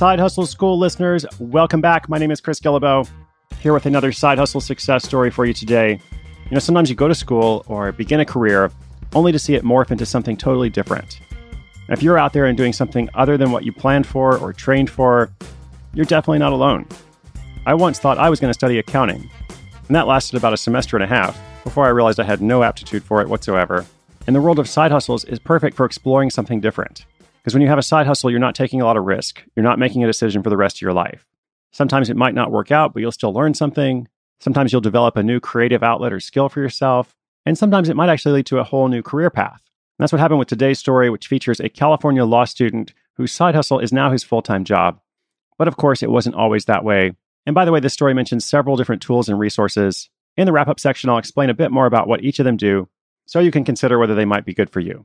Side Hustle School listeners, welcome back. My name is Chris Guillebeau, here with another side hustle success story for you today. You know, sometimes you go to school or begin a career only to see it morph into something totally different. If you're out there and doing something other than what you planned for or trained for, you're definitely not alone. I once thought I was going to study accounting, and that lasted about a semester and a half before I realized I had no aptitude for it whatsoever. And the world of side hustles is perfect for exploring something different. Because when you have a side hustle, you're not taking a lot of risk. You're not making a decision for the rest of your life. Sometimes it might not work out, but you'll still learn something. Sometimes you'll develop a new creative outlet or skill for yourself. And sometimes it might actually lead to a whole new career path. And that's what happened with today's story, which features a California law student whose side hustle is now his full time job. But of course, it wasn't always that way. And by the way, this story mentions several different tools and resources. In the wrap up section, I'll explain a bit more about what each of them do so you can consider whether they might be good for you.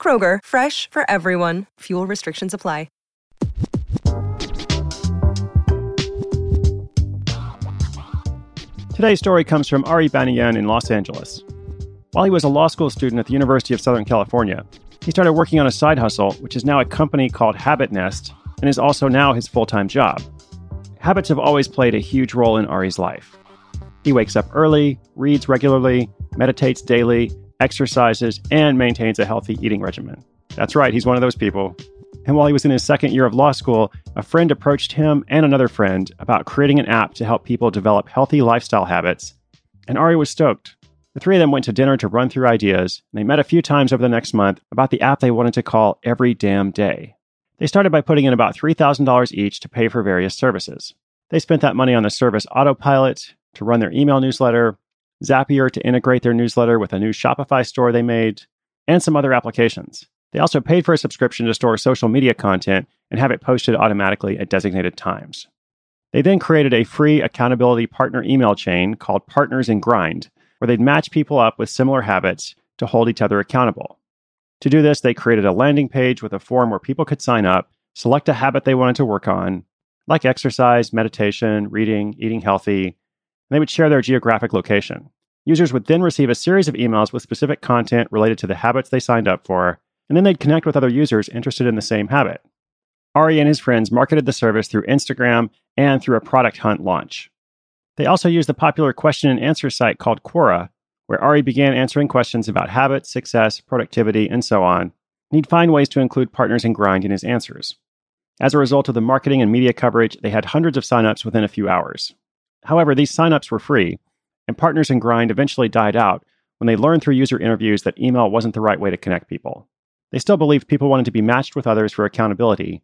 Kroger, fresh for everyone. Fuel restrictions apply. Today's story comes from Ari Banayan in Los Angeles. While he was a law school student at the University of Southern California, he started working on a side hustle, which is now a company called Habit Nest and is also now his full time job. Habits have always played a huge role in Ari's life. He wakes up early, reads regularly, meditates daily, exercises, and maintains a healthy eating regimen. That's right, he's one of those people. And while he was in his second year of law school, a friend approached him and another friend about creating an app to help people develop healthy lifestyle habits. And Ari was stoked. The three of them went to dinner to run through ideas, and they met a few times over the next month about the app they wanted to call Every Damn Day. They started by putting in about $3,000 each to pay for various services. They spent that money on the service Autopilot to run their email newsletter, Zapier to integrate their newsletter with a new Shopify store they made, and some other applications. They also paid for a subscription to store social media content and have it posted automatically at designated times. They then created a free accountability partner email chain called Partners in Grind, where they'd match people up with similar habits to hold each other accountable. To do this, they created a landing page with a form where people could sign up, select a habit they wanted to work on, like exercise, meditation, reading, eating healthy, and they would share their geographic location. Users would then receive a series of emails with specific content related to the habits they signed up for, and then they'd connect with other users interested in the same habit. Ari and his friends marketed the service through Instagram and through a product hunt launch. They also used the popular question and answer site called Quora, where Ari began answering questions about habits, success, productivity, and so on. And he'd find ways to include partners in Grind in his answers. As a result of the marketing and media coverage, they had hundreds of signups within a few hours. However, these signups were free, and partners in Grind eventually died out when they learned through user interviews that email wasn't the right way to connect people. They still believed people wanted to be matched with others for accountability,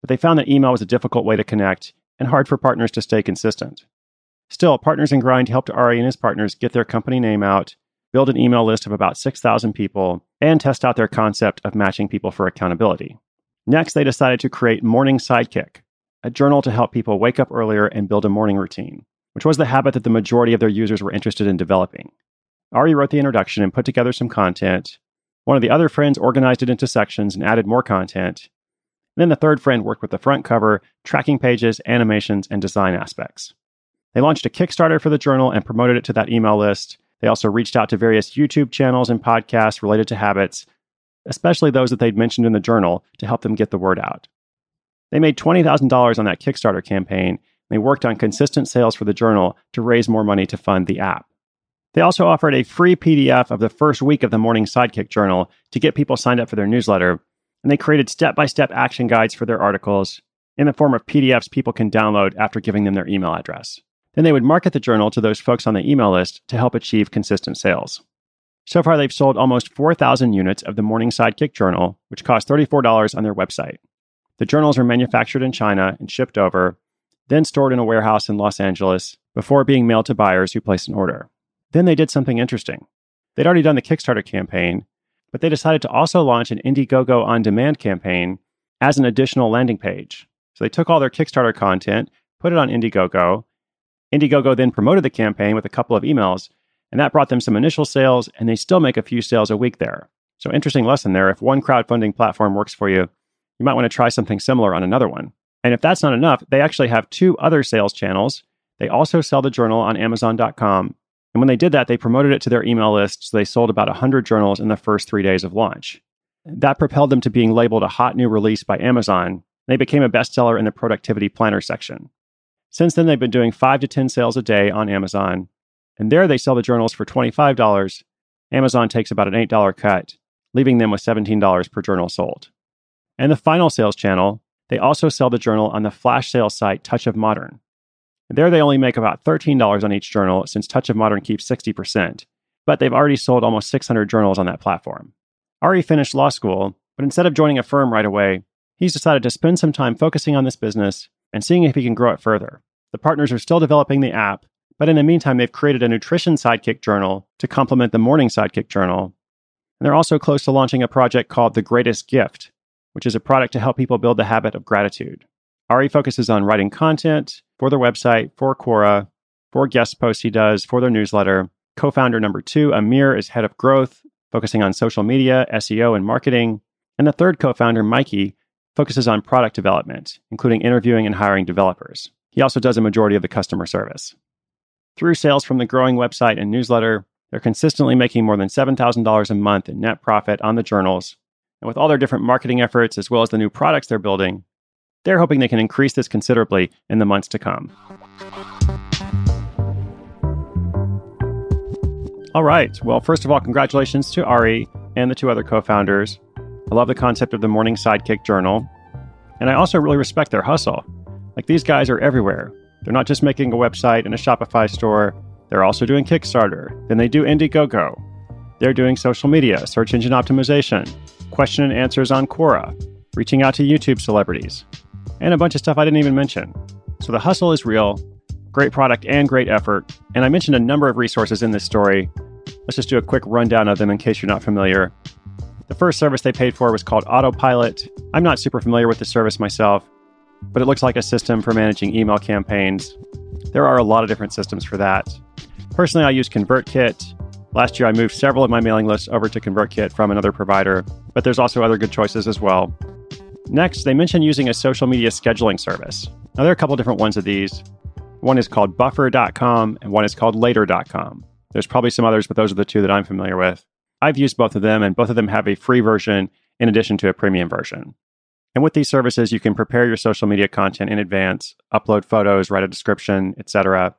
but they found that email was a difficult way to connect and hard for partners to stay consistent. Still, Partners in Grind helped Ari and his partners get their company name out, build an email list of about 6,000 people, and test out their concept of matching people for accountability. Next, they decided to create Morning Sidekick, a journal to help people wake up earlier and build a morning routine, which was the habit that the majority of their users were interested in developing. Ari wrote the introduction and put together some content, One of the other friends organized it into sections and added more content. And then the third friend worked with the front cover, tracking pages, animations, and design aspects. They launched a Kickstarter for the journal and promoted it to that email list. They also reached out to various YouTube channels and podcasts related to habits, especially those that they'd mentioned in the journal, to help them get the word out. They made $20,000 on that Kickstarter campaign. They worked on consistent sales for the journal to raise more money to fund the app. They also offered a free PDF of the first week of the Morning Sidekick Journal to get people signed up for their newsletter, and they created step by step action guides for their articles in the form of PDFs people can download after giving them their email address. Then they would market the journal to those folks on the email list to help achieve consistent sales. So far, they've sold almost 4,000 units of the Morning Sidekick Journal, which cost $34 on their website. The journals are manufactured in China and shipped over, then stored in a warehouse in Los Angeles before being mailed to buyers who place an order. Then they did something interesting. They'd already done the Kickstarter campaign, but they decided to also launch an Indiegogo on demand campaign as an additional landing page. So they took all their Kickstarter content, put it on Indiegogo. Indiegogo then promoted the campaign with a couple of emails, and that brought them some initial sales, and they still make a few sales a week there. So, interesting lesson there. If one crowdfunding platform works for you, you might want to try something similar on another one. And if that's not enough, they actually have two other sales channels. They also sell the journal on Amazon.com and when they did that, they promoted it to their email list. So they sold about 100 journals in the first three days of launch. That propelled them to being labeled a hot new release by Amazon. They became a bestseller in the productivity planner section. Since then, they've been doing five to 10 sales a day on Amazon. And there they sell the journals for $25. Amazon takes about an $8 cut, leaving them with $17 per journal sold. And the final sales channel, they also sell the journal on the flash sales site Touch of Modern. There, they only make about $13 on each journal since Touch of Modern keeps 60%, but they've already sold almost 600 journals on that platform. Ari finished law school, but instead of joining a firm right away, he's decided to spend some time focusing on this business and seeing if he can grow it further. The partners are still developing the app, but in the meantime, they've created a nutrition sidekick journal to complement the morning sidekick journal. And they're also close to launching a project called The Greatest Gift, which is a product to help people build the habit of gratitude. Ari focuses on writing content for their website, for Quora, for guest posts he does, for their newsletter. Co founder number two, Amir, is head of growth, focusing on social media, SEO, and marketing. And the third co founder, Mikey, focuses on product development, including interviewing and hiring developers. He also does a majority of the customer service. Through sales from the growing website and newsletter, they're consistently making more than $7,000 a month in net profit on the journals. And with all their different marketing efforts, as well as the new products they're building, they're hoping they can increase this considerably in the months to come. All right. Well, first of all, congratulations to Ari and the two other co founders. I love the concept of the Morning Sidekick Journal. And I also really respect their hustle. Like these guys are everywhere. They're not just making a website and a Shopify store, they're also doing Kickstarter. Then they do Indiegogo. They're doing social media, search engine optimization, question and answers on Quora, reaching out to YouTube celebrities and a bunch of stuff I didn't even mention. So the hustle is real, great product and great effort. And I mentioned a number of resources in this story. Let's just do a quick rundown of them in case you're not familiar. The first service they paid for was called Autopilot. I'm not super familiar with the service myself, but it looks like a system for managing email campaigns. There are a lot of different systems for that. Personally, I use ConvertKit. Last year, I moved several of my mailing lists over to ConvertKit from another provider, but there's also other good choices as well. Next, they mention using a social media scheduling service. Now, there are a couple different ones of these. One is called buffer.com and one is called later.com. There's probably some others, but those are the two that I'm familiar with. I've used both of them, and both of them have a free version in addition to a premium version. And with these services, you can prepare your social media content in advance, upload photos, write a description, etc.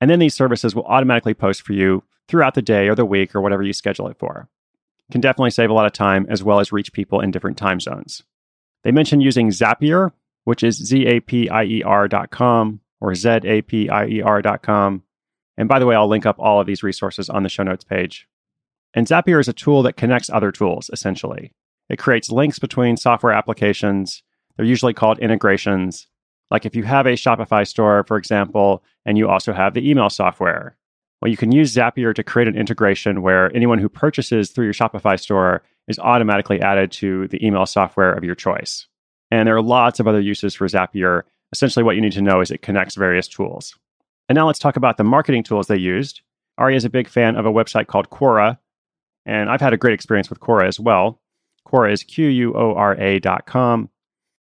And then these services will automatically post for you throughout the day or the week or whatever you schedule it for. can definitely save a lot of time as well as reach people in different time zones. They mentioned using Zapier, which is Z A P I E R dot com or Z A P I E R dot com. And by the way, I'll link up all of these resources on the show notes page. And Zapier is a tool that connects other tools, essentially. It creates links between software applications. They're usually called integrations. Like if you have a Shopify store, for example, and you also have the email software, well, you can use Zapier to create an integration where anyone who purchases through your Shopify store is automatically added to the email software of your choice. And there are lots of other uses for Zapier. Essentially, what you need to know is it connects various tools. And now let's talk about the marketing tools they used. Ari is a big fan of a website called Quora. And I've had a great experience with Quora as well. Quora is Q U O R A dot com.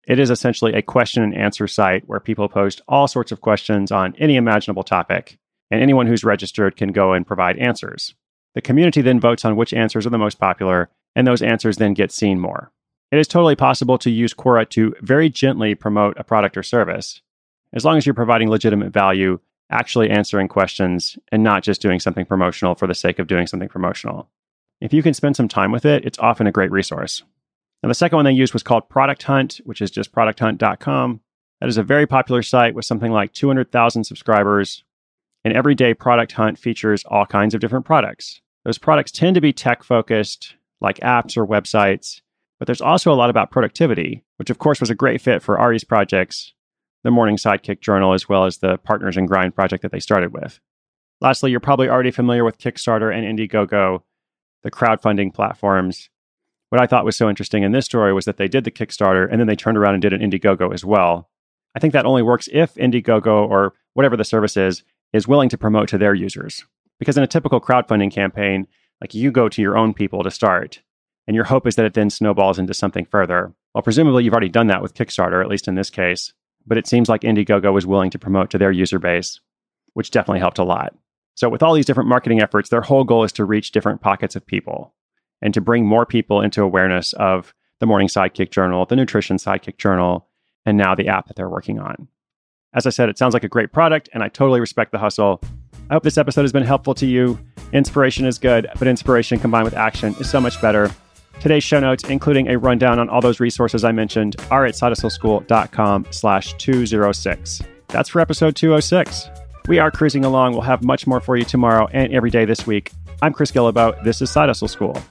It is essentially a question and answer site where people post all sorts of questions on any imaginable topic, and anyone who's registered can go and provide answers. The community then votes on which answers are the most popular, and those answers then get seen more. It is totally possible to use Quora to very gently promote a product or service, as long as you're providing legitimate value, actually answering questions, and not just doing something promotional for the sake of doing something promotional. If you can spend some time with it, it's often a great resource. Now, the second one they used was called Product Hunt, which is just producthunt.com. That is a very popular site with something like 200,000 subscribers. And every day, Product Hunt features all kinds of different products. Those products tend to be tech focused, like apps or websites, but there's also a lot about productivity, which of course was a great fit for Ari's projects, the Morning Sidekick Journal, as well as the Partners in Grind project that they started with. Lastly, you're probably already familiar with Kickstarter and Indiegogo, the crowdfunding platforms. What I thought was so interesting in this story was that they did the Kickstarter and then they turned around and did an Indiegogo as well. I think that only works if Indiegogo or whatever the service is is willing to promote to their users. Because in a typical crowdfunding campaign, like you go to your own people to start, and your hope is that it then snowballs into something further. Well, presumably you've already done that with Kickstarter, at least in this case, but it seems like Indiegogo was willing to promote to their user base, which definitely helped a lot. So, with all these different marketing efforts, their whole goal is to reach different pockets of people and to bring more people into awareness of the Morning Sidekick Journal, the Nutrition Sidekick Journal, and now the app that they're working on. As I said, it sounds like a great product, and I totally respect the hustle. I hope this episode has been helpful to you. Inspiration is good, but inspiration combined with action is so much better. Today's show notes, including a rundown on all those resources I mentioned, are at sidehustleschool.com slash 206. That's for episode 206. We are cruising along. We'll have much more for you tomorrow and every day this week. I'm Chris Guillebeau. This is Side Hustle School.